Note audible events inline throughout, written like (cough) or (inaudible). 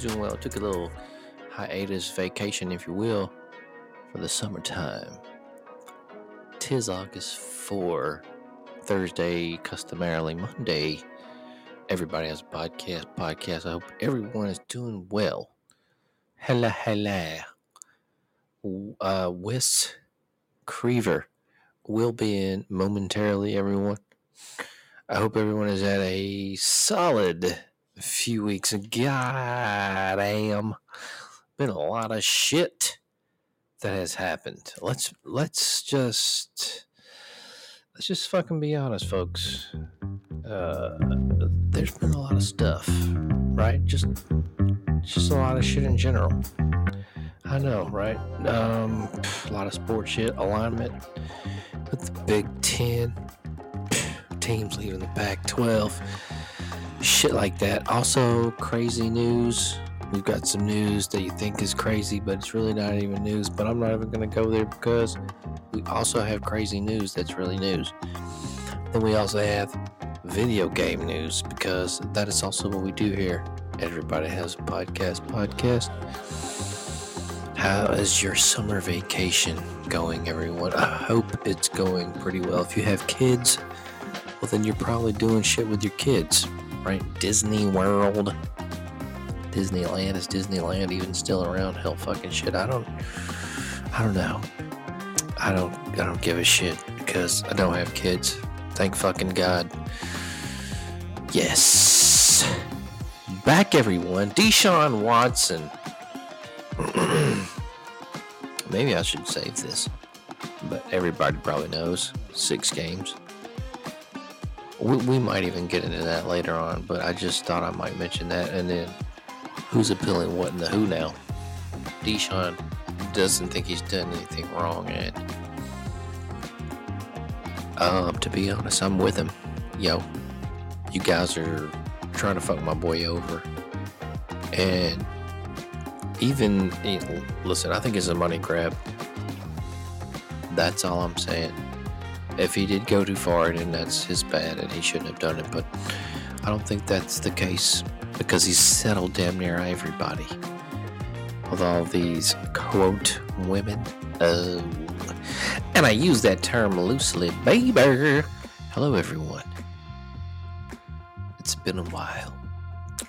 Doing well. Took a little hiatus vacation, if you will, for the summertime. Tis August 4, Thursday, customarily Monday. Everybody has a podcast. Podcast. I hope everyone is doing well. Hello, hello uh, Wes Creever will be in momentarily, everyone. I hope everyone is at a solid few weeks. God damn. Been a lot of shit that has happened. Let's let's just let's just fucking be honest, folks. Uh, there's been a lot of stuff, right? Just just a lot of shit in general. I know, right? Um, a lot of sports shit, alignment with the Big Ten, teams leaving the Pac 12, shit like that. Also, crazy news. We've got some news that you think is crazy, but it's really not even news. But I'm not even going to go there because we also have crazy news that's really news. Then we also have video game news because that is also what we do here. Everybody has a podcast. Podcast. How is your summer vacation going, everyone? I hope it's going pretty well. If you have kids, well, then you're probably doing shit with your kids, right? Disney World, Disneyland. Is Disneyland even still around? Hell, fucking shit. I don't, I don't know. I don't, I don't give a shit because I don't have kids. Thank fucking God. Yes. Back, everyone. Deshaun Watson. (clears throat) Maybe I should save this, but everybody probably knows six games. We, we might even get into that later on, but I just thought I might mention that. And then, who's appealing what in the who now? Deshaun doesn't think he's done anything wrong, and um, to be honest, I'm with him. Yo, you guys are trying to fuck my boy over, and even you know, listen, I think it's a money grab. That's all I'm saying. If he did go too far, then that's his bad, and he shouldn't have done it. But I don't think that's the case because he's settled damn near everybody with all these quote women. Oh, and I use that term loosely, baby. Hello, everyone. It's been a while.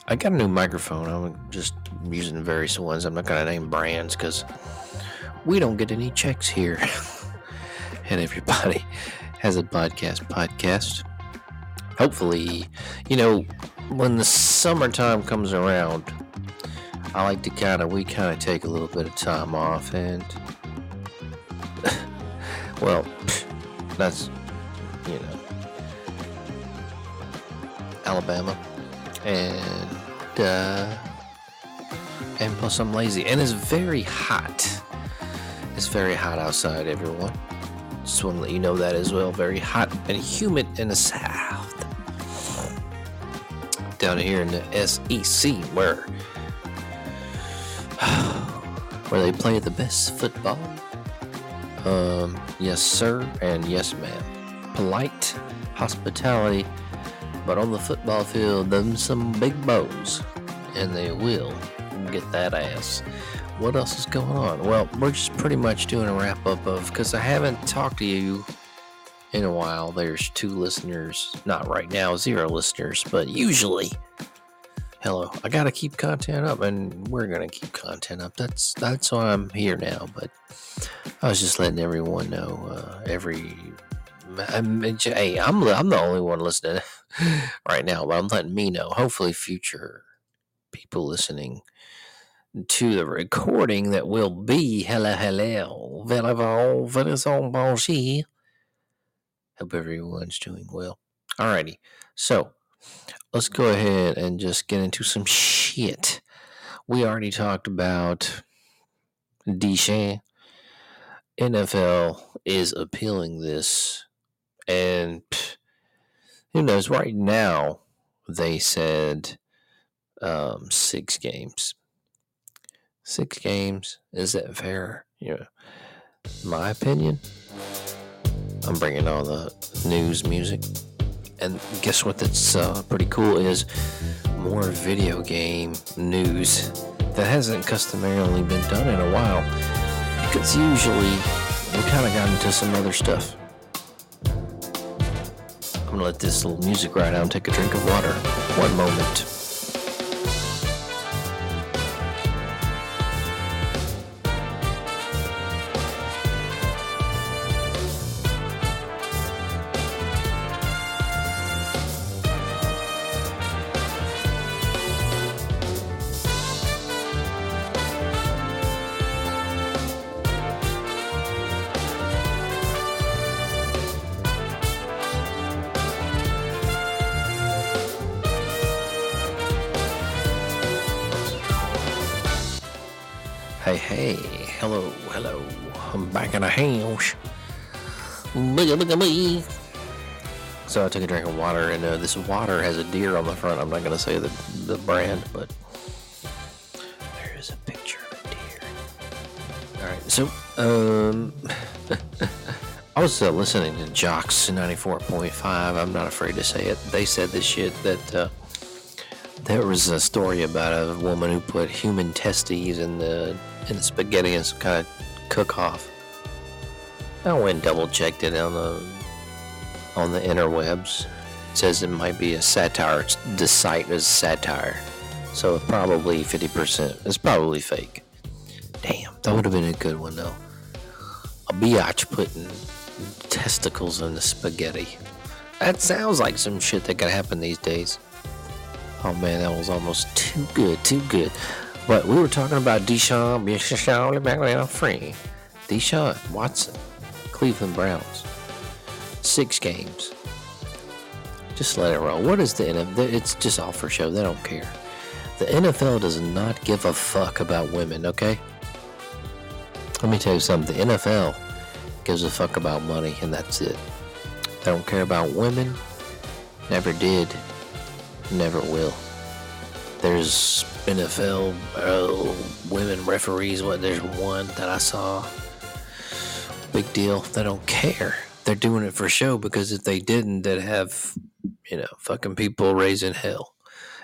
I got a new microphone. I'm just using various ones. I'm not going to name brands because we don't get any checks here. (laughs) and everybody has a podcast. Podcast. Hopefully, you know, when the summertime comes around, I like to kind of, we kind of take a little bit of time off and, (laughs) well, (laughs) that's, you know, Alabama, and uh, and plus I'm lazy, and it's very hot. It's very hot outside, everyone. Just want to let you know that as well. Very hot and humid in the south. Down here in the SEC, where (sighs) where they play the best football. Um, yes, sir, and yes, ma'am. Polite hospitality but on the football field, them some big bows, and they will get that ass. What else is going on? Well, we're just pretty much doing a wrap up of because I haven't talked to you in a while. There's two listeners, not right now, zero listeners, but usually. Hello, I gotta keep content up, and we're gonna keep content up. That's that's why I'm here now. But I was just letting everyone know uh, every I'm, hey, I'm I'm the only one listening (laughs) right now, but I'm letting me know. Hopefully, future people listening to the recording that will be hello hello hello bonjour. Hope everyone's doing well. Alrighty, so let's go ahead and just get into some shit. We already talked about Deshaun. NFL is appealing this and pff, who knows? Right now, they said um, six games. Six games. Is that fair? You know, My opinion. I'm bringing all the news music. And guess what? That's uh, pretty cool is more video game news that hasn't customarily been done in a while. Because usually we kind of got into some other stuff. I'm gonna let this little music ride out and take a drink of water. One moment. So I took a drink of water, and uh, this water has a deer on the front. I'm not going to say the, the brand, but there is a picture of a deer. All right, so um, (laughs) I was uh, listening to JOX 94.5. I'm not afraid to say it. They said this shit that uh, there was a story about a woman who put human testes in the in the spaghetti and some kind of cook off. I went and double checked it on the on the interwebs. It says it might be a satire. The site is satire, so probably fifty percent. It's probably fake. Damn, that would have been a good one though. A biatch putting testicles in the spaghetti. That sounds like some shit that could happen these days. Oh man, that was almost too good, too good. But we were talking about Deshaun, Deshaun free. Deshaun Watson, Cleveland Browns. Six games. Just let it roll. What is the NFL? It's just all for show. They don't care. The NFL does not give a fuck about women, okay? Let me tell you something. The NFL gives a fuck about money, and that's it. They don't care about women. Never did. Never will. There's NFL uh, women referees. What? There's one that I saw. Big deal. They don't care. They're doing it for show because if they didn't, they'd have, you know, fucking people raising hell,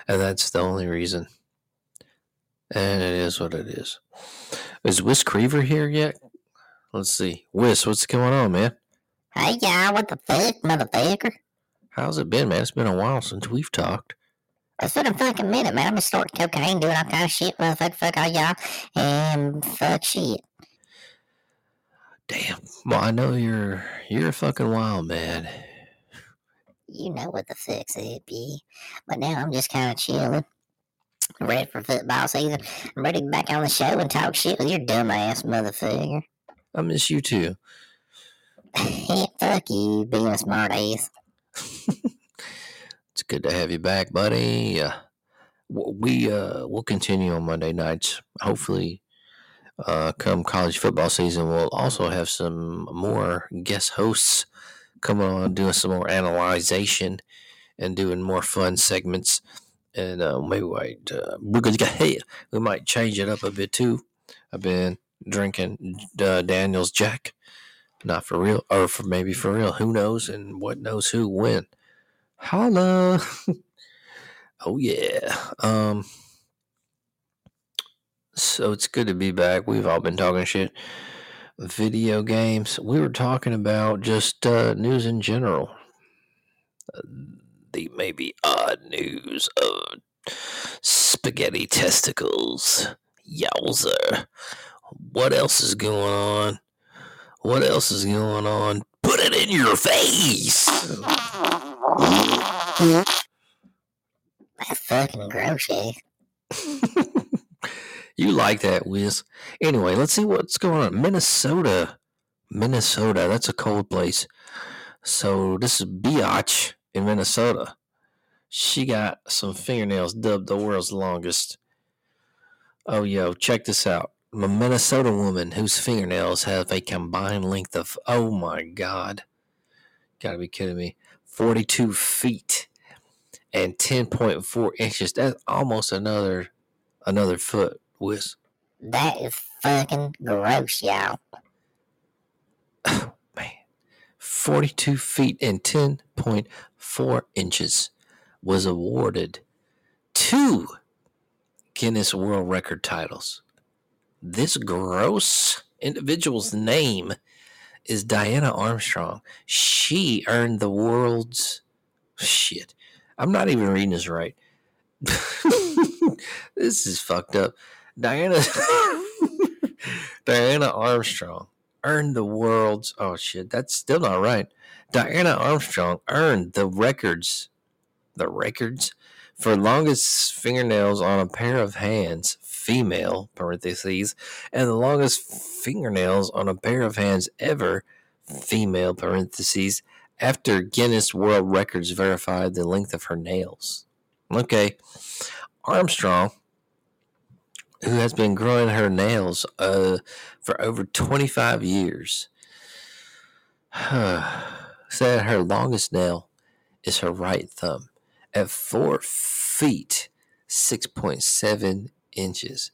and that's the only reason. And it is what it is. Is Wes Creever here yet? Let's see. Wes, what's going on, man? Hey, yeah, what the fuck, motherfucker? How's it been, man? It's been a while since we've talked. That's what I'm fucking minute, man. I'm just snorting cocaine, doing all kind of shit, motherfucker, fuck all y'all, and fuck shit. Damn. Well, I know you're you're a fucking wild man. You know what the fix it be. But now I'm just kind of chilling. Ready for football season. I'm ready to get back on the show and talk shit with your dumb ass motherfucker. I miss you too. (laughs) fuck you, being a smart ass. (laughs) It's good to have you back, buddy. Uh, we uh, we'll continue on Monday nights. Hopefully, uh, come college football season, we'll also have some more guest hosts coming on, doing some more analyzation and doing more fun segments. And uh, maybe we might, uh, we (laughs) might change it up a bit too. I've been drinking uh, Daniel's Jack, not for real, or for maybe for real. Who knows? And what knows who when? Holla! (laughs) oh yeah. Um. So it's good to be back. We've all been talking shit. Video games. We were talking about just uh, news in general. Uh, the maybe odd news of spaghetti testicles. Yowzer. What else is going on? What else is going on? Put it in your face. (laughs) That's fucking gross, eh? (laughs) you like that, Wiz. Anyway, let's see what's going on. Minnesota. Minnesota. That's a cold place. So this is Biatch in Minnesota. She got some fingernails dubbed the world's longest. Oh, yo, check this out. A Minnesota woman whose fingernails have a combined length of, oh my God. Gotta be kidding me. 42 feet and 10.4 inches. That's almost another another foot, Wiz. That is fucking gross, y'all. (coughs) Man, 42 feet and 10.4 inches was awarded two Guinness World Record titles. This gross individual's name is Diana Armstrong. She earned the world's shit. I'm not even reading this right. (laughs) this is fucked up. Diana (laughs) Diana Armstrong earned the world's oh shit, that's still not right. Diana Armstrong earned the records the records for longest fingernails on a pair of hands, female parentheses, and the longest fingernails on a pair of hands ever, female parentheses, after Guinness World Records verified the length of her nails. Okay. Armstrong, who has been growing her nails uh, for over 25 years, (sighs) said her longest nail is her right thumb at 4 feet 6.7 inches.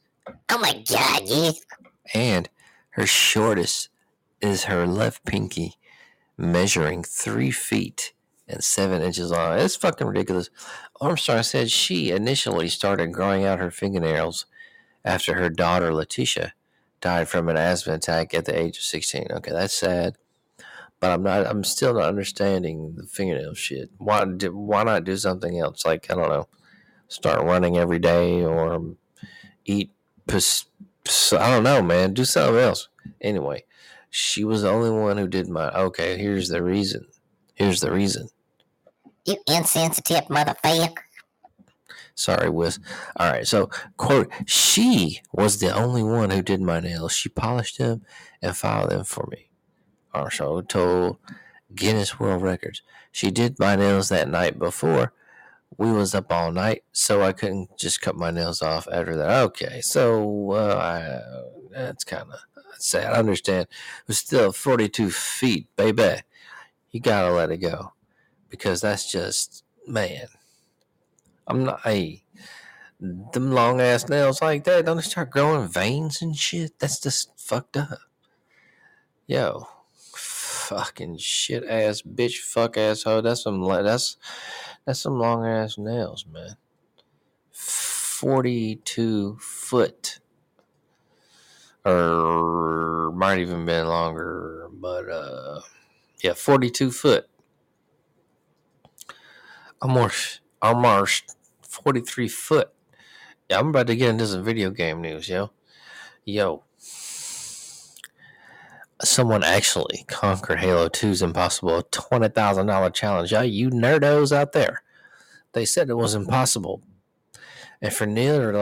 Oh my god. And her shortest is her left pinky, measuring 3 feet and 7 inches long. It's fucking ridiculous. Armstrong said she initially started growing out her fingernails after her daughter Letitia died from an asthma attack at the age of 16. Okay, that's sad. But I'm not. I'm still not understanding the fingernail shit. Why? Why not do something else? Like I don't know, start running every day or eat. Pus, I don't know, man. Do something else. Anyway, she was the only one who did my. Okay, here's the reason. Here's the reason. You insensitive motherfucker. Sorry, Wiz. All right. So, quote, she was the only one who did my nails. She polished them and filed them for me. Armstrong told Guinness World Records. She did my nails that night before. We was up all night, so I couldn't just cut my nails off after that. Okay, so uh, I, that's kind of sad. I understand. But still, 42 feet, baby. You gotta let it go because that's just man. I'm not. Hey, them long ass nails like that don't they start growing veins and shit. That's just fucked up. Yo, fucking shit ass bitch, fuck asshole. That's some. That's that's some long ass nails, man. Forty-two foot, or might even been longer, but uh, yeah, forty-two foot. Almost, almost 43 foot. Yeah, I'm about to get into some video game news, yo. Yo. Someone actually conquered Halo 2's impossible $20,000 challenge. Yeah, you nerdos out there. They said it was impossible. And for nearly,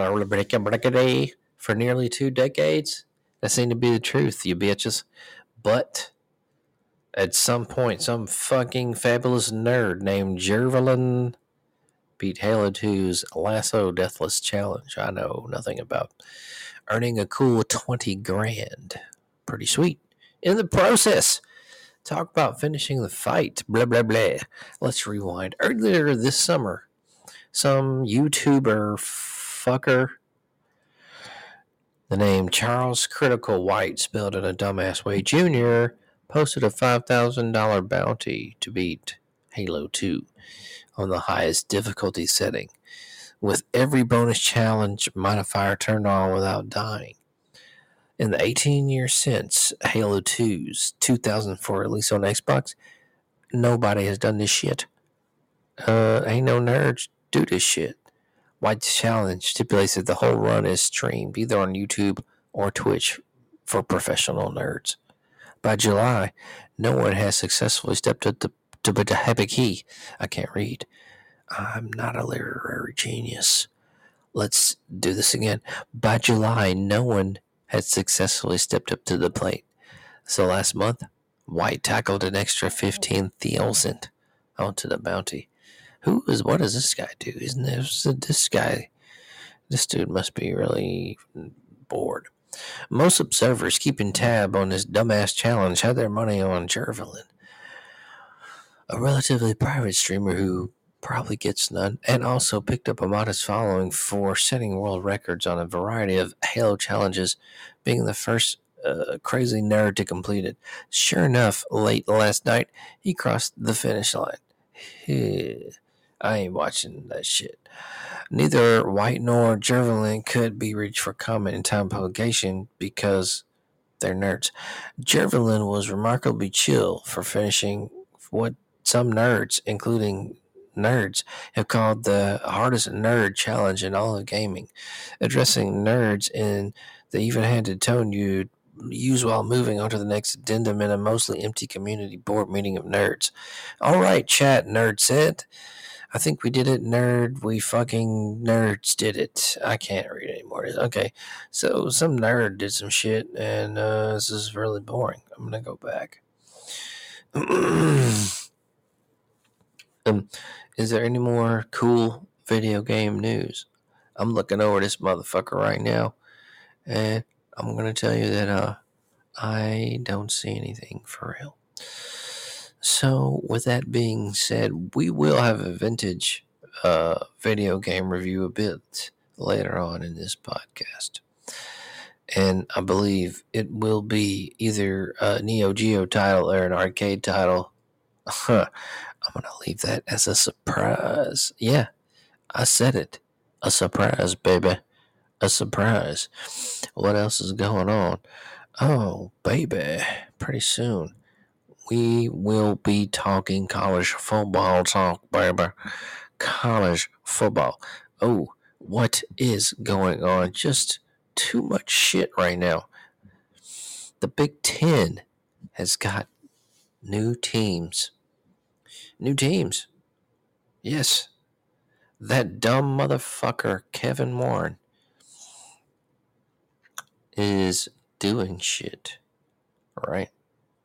for nearly two decades, that seemed to be the truth, you bitches. But at some point, some fucking fabulous nerd named Jervelin beat Halo 2's LASO Deathless Challenge. I know nothing about earning a cool 20 grand. Pretty sweet. In the process, talk about finishing the fight. Blah, blah, blah. Let's rewind. Earlier this summer, some YouTuber fucker, the name Charles Critical White, spelled in a dumbass way, Jr., posted a $5,000 bounty to beat Halo 2 on the highest difficulty setting, with every bonus challenge modifier turned on without dying. In the 18 years since Halo 2's 2004 release on Xbox, nobody has done this shit. Uh, ain't no nerds do this shit. White challenge stipulates that the whole run is streamed either on YouTube or Twitch for professional nerds. By July, no one has successfully stepped up to I can't read. I'm not a literary genius. Let's do this again. By July, no one had successfully stepped up to the plate. So last month, White tackled an extra 15,000 onto the bounty. Who is, what does this guy do? Isn't this, this guy, this dude must be really bored. Most observers keeping tab on this dumbass challenge had their money on Jervelin a relatively private streamer who probably gets none, and also picked up a modest following for setting world records on a variety of Halo challenges, being the first uh, crazy nerd to complete it. Sure enough, late last night, he crossed the finish line. I ain't watching that shit. Neither White nor Jervelin could be reached for comment in time publication because they're nerds. Jervelin was remarkably chill for finishing what some nerds, including nerds, have called the hardest nerd challenge in all of gaming, addressing nerds in the even handed tone you use while moving on to the next addendum in a mostly empty community board meeting of nerds. All right, chat, nerd said. I think we did it, nerd. We fucking nerds did it. I can't read anymore. Okay, so some nerd did some shit, and uh, this is really boring. I'm gonna go back. (clears throat) Um, is there any more cool video game news? I'm looking over this motherfucker right now, and I'm gonna tell you that uh, I don't see anything for real. So, with that being said, we will have a vintage uh, video game review a bit later on in this podcast. And I believe it will be either a Neo Geo title or an arcade title. (laughs) I'm going to leave that as a surprise. Yeah, I said it. A surprise, baby. A surprise. What else is going on? Oh, baby. Pretty soon, we will be talking college football talk, baby. College football. Oh, what is going on? Just too much shit right now. The Big Ten has got new teams new teams. Yes, that dumb motherfucker, Kevin Warren, is doing shit. Right?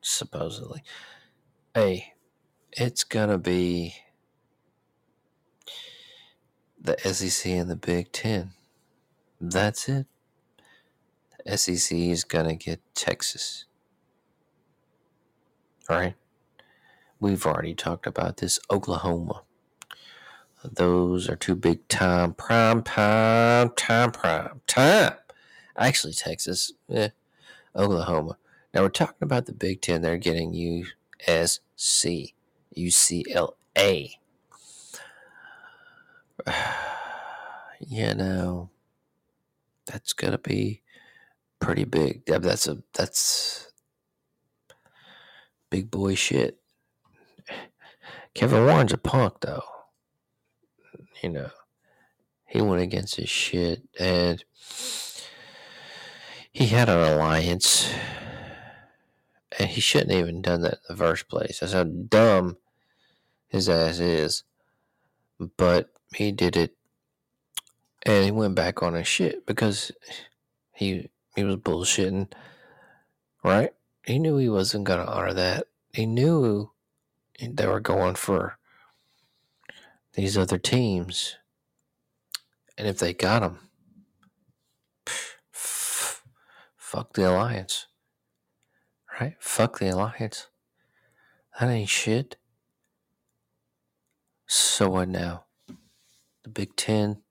Supposedly. Hey, it's gonna be the SEC and the Big Ten. That's it. The SEC is gonna get Texas. All right? We've already talked about this. Oklahoma. Those are two big time, prime time, time, prime time. Actually, Texas, eh, Oklahoma. Now we're talking about the Big Ten. They're getting USC, UCLA. (sighs) you know, that's gonna be pretty big. That's a that's big boy shit. Kevin Warren's a punk, though. You know, he went against his shit and he had an alliance and he shouldn't have even done that in the first place. That's how dumb his ass is. But he did it and he went back on his shit because he he was bullshitting, right? He knew he wasn't gonna honor that. He knew they were going for these other teams, and if they got them, fuck the alliance, right? Fuck the alliance. That ain't shit. So what now? The Big Ten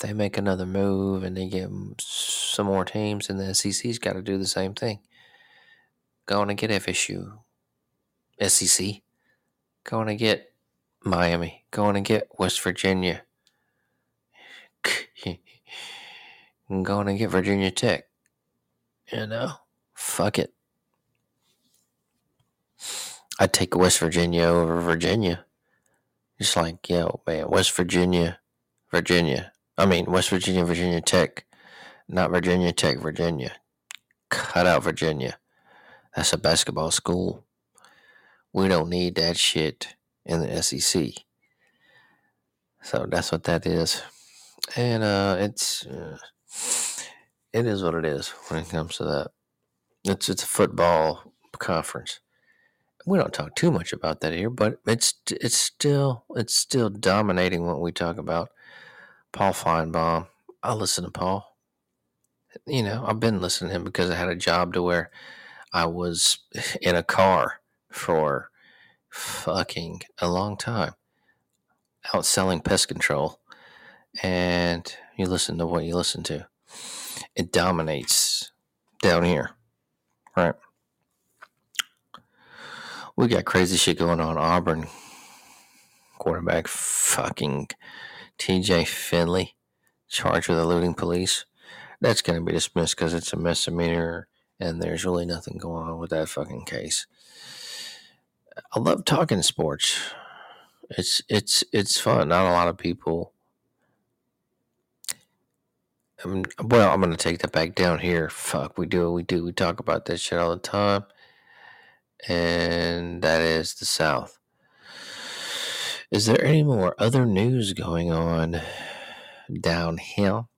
they make another move and they get some more teams, and the SEC's got to do the same thing. Going to get FSU, SEC, going to get Miami, going to get West Virginia, (laughs) going to get Virginia Tech. You know, fuck it. I'd take West Virginia over Virginia. Just like, yo, man, West Virginia, Virginia. I mean, West Virginia, Virginia Tech, not Virginia Tech, Virginia. Cut out Virginia. That's a basketball school. We don't need that shit in the SEC. So that's what that is. And uh, it's uh, it is what it is when it comes to that. It's it's a football conference. We don't talk too much about that here, but it's it's still it's still dominating what we talk about. Paul Finebaum. I listen to Paul. You know, I've been listening to him because I had a job to where I was in a car for fucking a long time outselling pest control. And you listen to what you listen to. It dominates down here. Right. We got crazy shit going on. Auburn quarterback fucking TJ Finley, charged with eluding police. That's going to be dismissed because it's a misdemeanor and there's really nothing going on with that fucking case. I love talking sports. It's it's it's fun. Not a lot of people. I mean, well, I'm gonna take that back down here. Fuck, we do we do. We talk about that shit all the time, and that is the South. Is there any more other news going on downhill?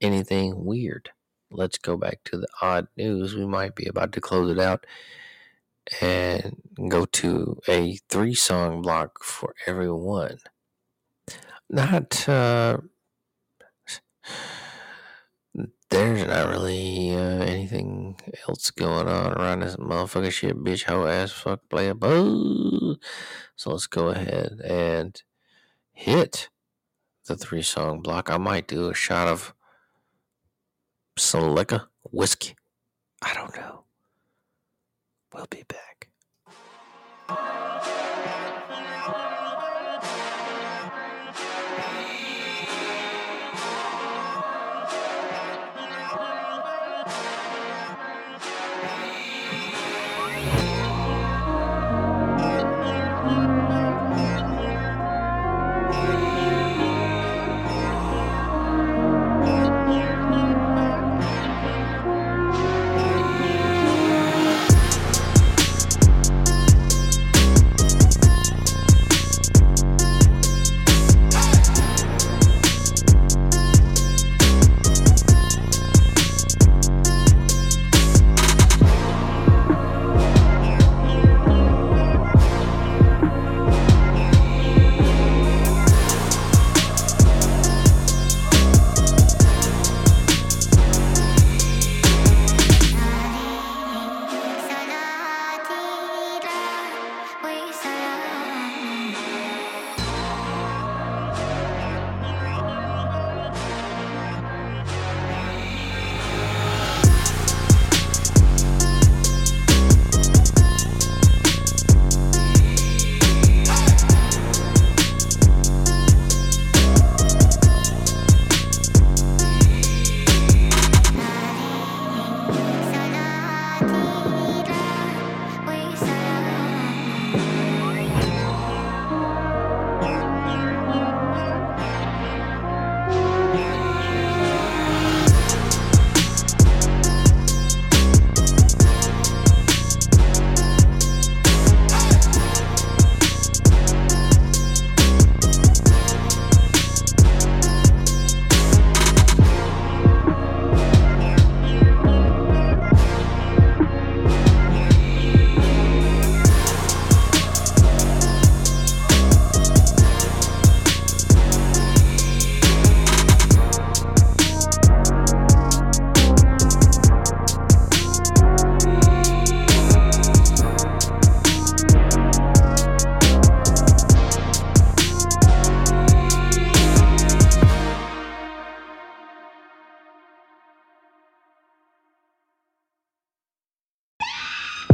Anything weird? Let's go back to the odd news. We might be about to close it out and go to a three song block for everyone. Not, uh, there's not really uh, anything else going on around this motherfucker shit, bitch, hoe ass, fuck, player, boo. So let's go ahead and hit the three song block. I might do a shot of some liquor, whiskey. I don't know. We'll be back.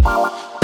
Música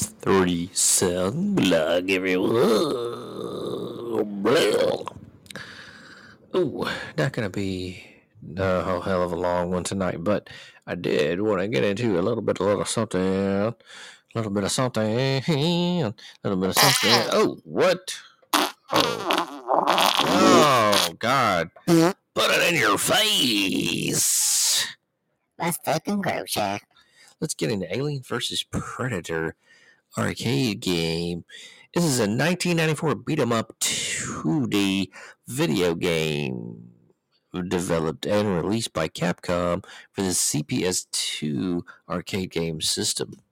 30 cent blog, everyone. Ooh, not gonna be a whole hell of a long one tonight, but I did want to get into a little bit, a little something, a little bit of something, a little bit of something. Oh, what? Oh, oh God! Put it in your face. That's fucking gross, Jack. Let's get into Alien versus Predator arcade game. This is a 1994 beat 'em up 2D video game developed and released by Capcom for the CPS2 arcade game system.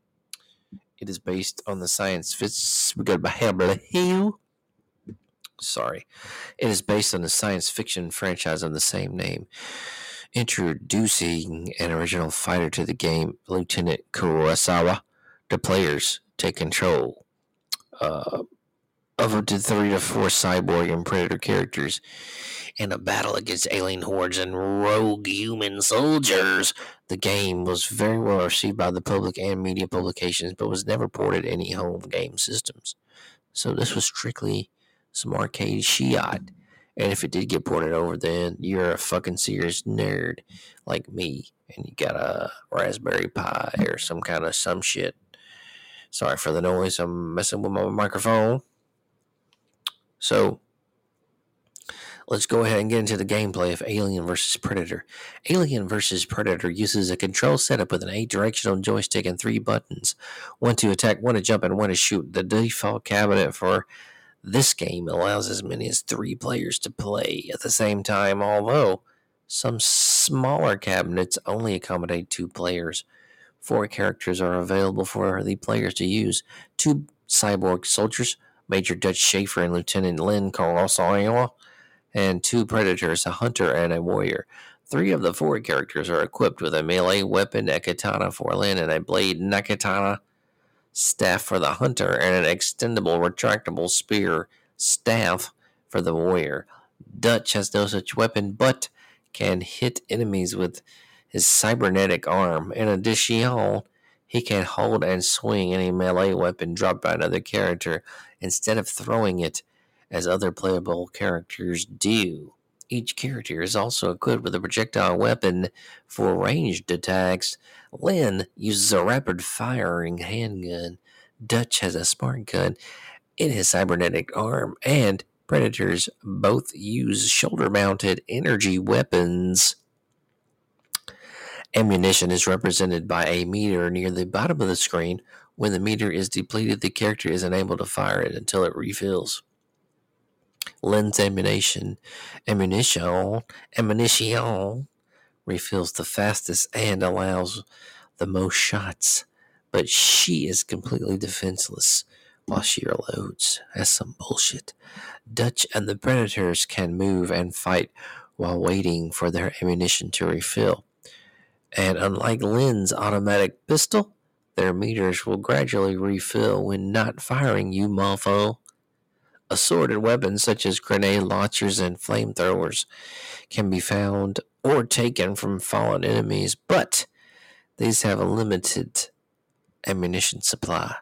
It is based on the science fiction. We got Hill Sorry. It is based on the science fiction franchise of the same name, introducing an original fighter to the game, Lieutenant Kurosawa. The players take control uh, of up to three to four cyborg and predator characters in a battle against alien hordes and rogue human soldiers. The game was very well received by the public and media publications, but was never ported any home game systems. So this was strictly some arcade shit. And if it did get ported over, then you're a fucking serious nerd like me, and you got a Raspberry Pi or some kind of some shit. Sorry for the noise. I'm messing with my microphone. So let's go ahead and get into the gameplay of Alien vs. Predator. Alien vs. Predator uses a control setup with an eight directional joystick and three buttons one to attack, one to jump, and one to shoot. The default cabinet for this game allows as many as three players to play at the same time, although some smaller cabinets only accommodate two players. Four characters are available for the players to use two cyborg soldiers, Major Dutch Schaefer and Lieutenant Linn Carlsonowa, and two predators, a hunter and a warrior. Three of the four characters are equipped with a melee weapon, a katana for Linn, and a blade nakatana staff for the hunter, and an extendable retractable spear staff for the warrior. Dutch has no such weapon, but can hit enemies with his cybernetic arm. In addition, he can hold and swing any melee weapon dropped by another character instead of throwing it as other playable characters do. Each character is also equipped with a projectile weapon for ranged attacks. Linn uses a rapid firing handgun. Dutch has a smart gun in his cybernetic arm, and Predators both use shoulder mounted energy weapons. Ammunition is represented by a meter near the bottom of the screen. When the meter is depleted, the character is unable to fire it until it refills. Lens ammunition, ammunition, ammunition refills the fastest and allows the most shots, but she is completely defenseless while she reloads. That's some bullshit. Dutch and the Predators can move and fight while waiting for their ammunition to refill. And unlike Linn's automatic pistol, their meters will gradually refill when not firing you, mofo. Assorted weapons such as grenade launchers and flamethrowers can be found or taken from fallen enemies, but these have a limited ammunition supply.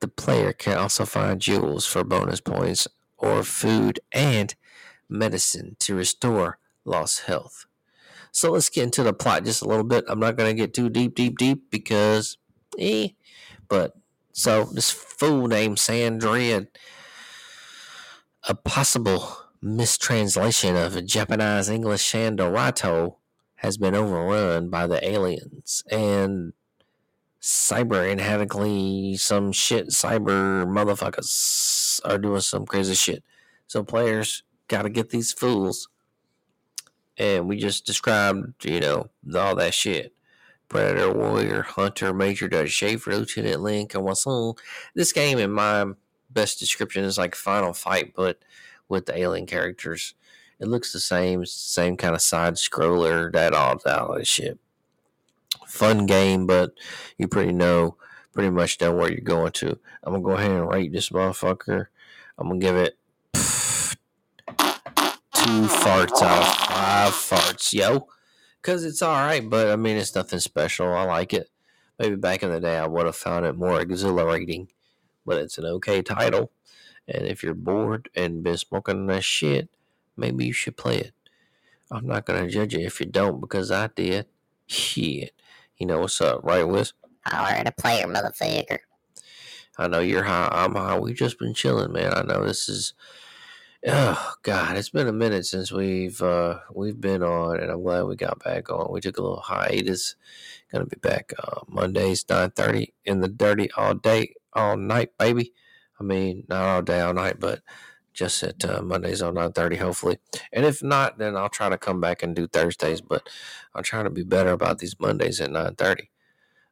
The player can also find jewels for bonus points or food and medicine to restore lost health. So let's get into the plot just a little bit. I'm not going to get too deep, deep, deep because, eh. But so this fool named Sandria, a possible mistranslation of a Japanese English Shandorato, has been overrun by the aliens and cyber inherently some shit cyber motherfuckers are doing some crazy shit. So players gotta get these fools and we just described, you know, all that shit. Predator, Warrior, Hunter, Major Dutch Schaefer, Lieutenant Link, and Wasson. This game, in my best description, is like Final Fight, but with the alien characters. It looks the same, same kind of side scroller, that all that shit. Fun game, but you pretty know, pretty much know where you're going to. I'm gonna go ahead and rate this motherfucker. I'm gonna give it two farts out of five farts, yo. Because it's all right, but I mean, it's nothing special. I like it. Maybe back in the day, I would have found it more exhilarating, but it's an okay title. And if you're bored and been smoking that shit, maybe you should play it. I'm not gonna judge you if you don't because I did. Shit, you know what's up, right, Wiz? Alright, a player, motherfucker. I know you're high. I'm high. We've just been chilling, man. I know this is Oh God, it's been a minute since we've uh, we've been on, and I'm glad we got back on. We took a little hiatus. Gonna be back uh, Mondays nine thirty in the dirty all day, all night, baby. I mean, not all day, all night, but just at uh, Mondays on nine thirty, hopefully. And if not, then I'll try to come back and do Thursdays. But I'm trying to be better about these Mondays at nine thirty.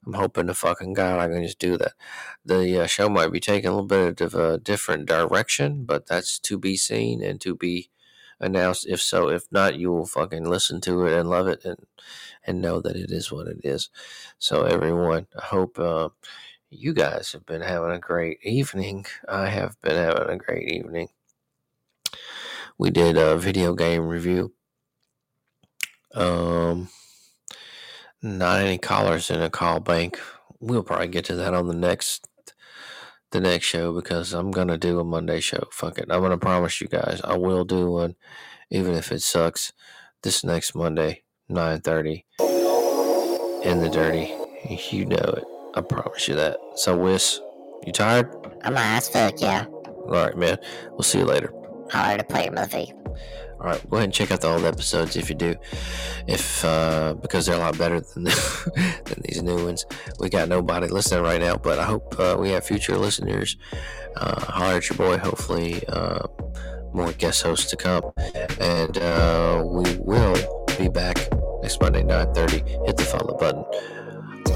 I'm hoping to fucking God I can just do that. The uh, show might be taking a little bit of a different direction, but that's to be seen and to be announced. If so, if not, you will fucking listen to it and love it and and know that it is what it is. So everyone, I hope uh, you guys have been having a great evening. I have been having a great evening. We did a video game review. Um, not any callers in a call bank. We'll probably get to that on the next the next show because I'm gonna do a Monday show. Fuck it. I'm gonna promise you guys I will do one, even if it sucks. This next Monday, nine thirty, in the dirty. You know it. I promise you that. So, Wiss, you tired? I'm high as fuck, yeah. All right, man. We'll see you later. Holler to player movie. All right, go ahead and check out the old episodes if you do, if uh, because they're a lot better than (laughs) than these new ones. We got nobody listening right now, but I hope uh, we have future listeners. Uh, holler at your boy. Hopefully, uh, more guest hosts to come, and uh, we will be back next Monday, nine thirty. Hit the follow button.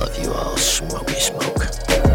Love you all. Smoky smoke.